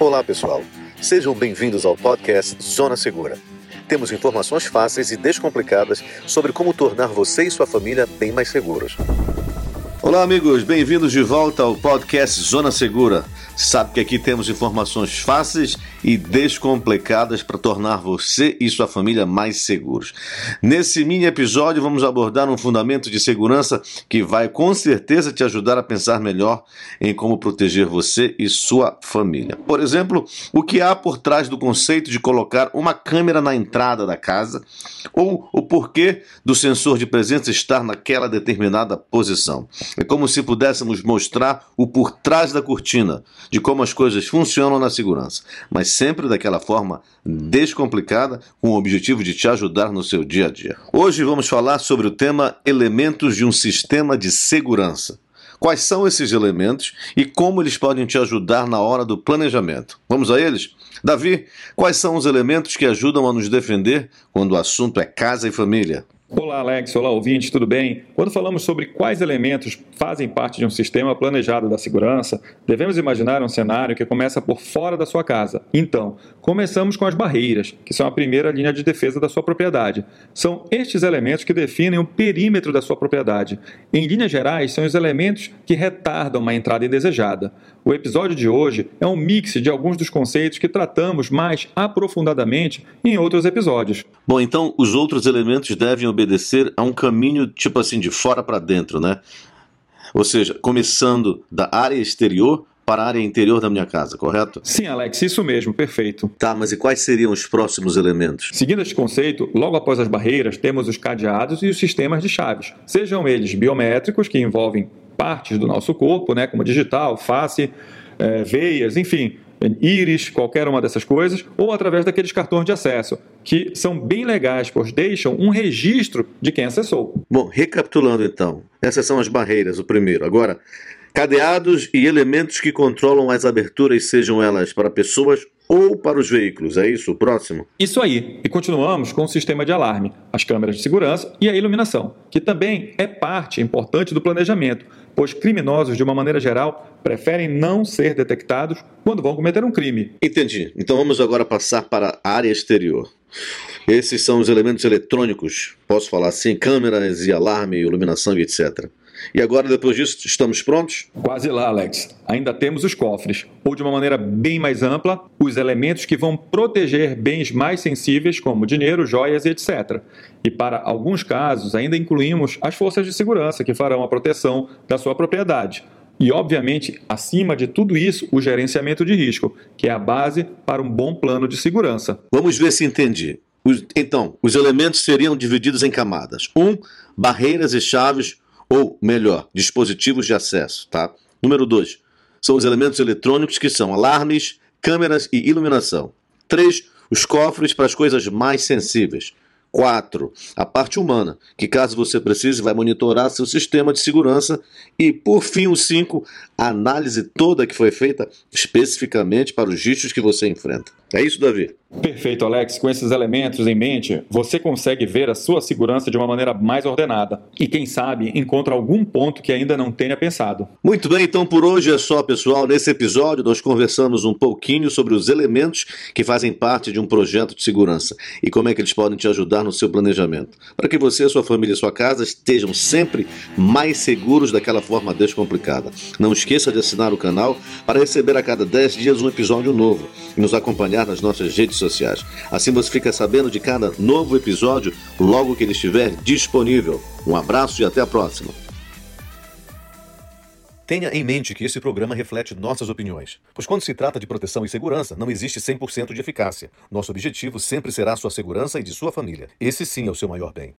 Olá, pessoal. Sejam bem-vindos ao podcast Zona Segura. Temos informações fáceis e descomplicadas sobre como tornar você e sua família bem mais seguros. Olá, amigos. Bem-vindos de volta ao podcast Zona Segura. Sabe que aqui temos informações fáceis e descomplicadas para tornar você e sua família mais seguros. Nesse mini episódio, vamos abordar um fundamento de segurança que vai com certeza te ajudar a pensar melhor em como proteger você e sua família. Por exemplo, o que há por trás do conceito de colocar uma câmera na entrada da casa ou o porquê do sensor de presença estar naquela determinada posição. É como se pudéssemos mostrar o por trás da cortina de como as coisas funcionam na segurança, mas sempre daquela forma descomplicada, com o objetivo de te ajudar no seu dia a dia. Hoje vamos falar sobre o tema elementos de um sistema de segurança. Quais são esses elementos e como eles podem te ajudar na hora do planejamento? Vamos a eles? Davi, quais são os elementos que ajudam a nos defender quando o assunto é casa e família? Olá, Alex. Olá, ouvintes, tudo bem? Quando falamos sobre quais elementos fazem parte de um sistema planejado da segurança, devemos imaginar um cenário que começa por fora da sua casa. Então, começamos com as barreiras, que são a primeira linha de defesa da sua propriedade. São estes elementos que definem o perímetro da sua propriedade. Em linhas gerais, são os elementos que retardam uma entrada indesejada. O episódio de hoje é um mix de alguns dos conceitos que tratamos mais aprofundadamente em outros episódios. Bom, então os outros elementos devem obedecer a um caminho tipo assim de fora para dentro, né? Ou seja, começando da área exterior para a área interior da minha casa, correto? Sim, Alex, isso mesmo, perfeito. Tá, mas e quais seriam os próximos elementos? Seguindo este conceito, logo após as barreiras, temos os cadeados e os sistemas de chaves, sejam eles biométricos, que envolvem partes do nosso corpo, né, como digital, face, é, veias, enfim, íris, qualquer uma dessas coisas, ou através daqueles cartões de acesso, que são bem legais, pois deixam um registro de quem acessou. Bom, recapitulando então, essas são as barreiras, o primeiro. Agora, cadeados e elementos que controlam as aberturas, sejam elas para pessoas ou para os veículos, é isso? O próximo? Isso aí. E continuamos com o sistema de alarme, as câmeras de segurança e a iluminação, que também é parte importante do planejamento, pois criminosos, de uma maneira geral, preferem não ser detectados quando vão cometer um crime. Entendi. Então vamos agora passar para a área exterior. Esses são os elementos eletrônicos, posso falar assim, câmeras e alarme, iluminação e etc. E agora, depois disso, estamos prontos? Quase lá, Alex. Ainda temos os cofres, ou de uma maneira bem mais ampla, os elementos que vão proteger bens mais sensíveis, como dinheiro, joias e etc. E para alguns casos, ainda incluímos as forças de segurança que farão a proteção da sua propriedade. E, obviamente, acima de tudo isso, o gerenciamento de risco, que é a base para um bom plano de segurança. Vamos ver se entendi. Então, os elementos seriam divididos em camadas. Um, barreiras e chaves ou melhor, dispositivos de acesso, tá? Número 2, são os elementos eletrônicos que são alarmes, câmeras e iluminação. 3, os cofres para as coisas mais sensíveis. 4. A parte humana, que caso você precise vai monitorar seu sistema de segurança. E por fim, o 5. A análise toda que foi feita especificamente para os riscos que você enfrenta. É isso, Davi? Perfeito, Alex. Com esses elementos em mente, você consegue ver a sua segurança de uma maneira mais ordenada. E quem sabe encontra algum ponto que ainda não tenha pensado. Muito bem, então por hoje é só, pessoal. Nesse episódio, nós conversamos um pouquinho sobre os elementos que fazem parte de um projeto de segurança e como é que eles podem te ajudar no seu planejamento. Para que você, sua família e sua casa estejam sempre mais seguros daquela forma descomplicada. Não esqueça de assinar o canal para receber a cada 10 dias um episódio novo e nos acompanhar nas nossas redes sociais. Assim você fica sabendo de cada novo episódio logo que ele estiver disponível. Um abraço e até a próxima. Tenha em mente que esse programa reflete nossas opiniões, pois quando se trata de proteção e segurança, não existe 100% de eficácia. Nosso objetivo sempre será sua segurança e de sua família. Esse sim é o seu maior bem.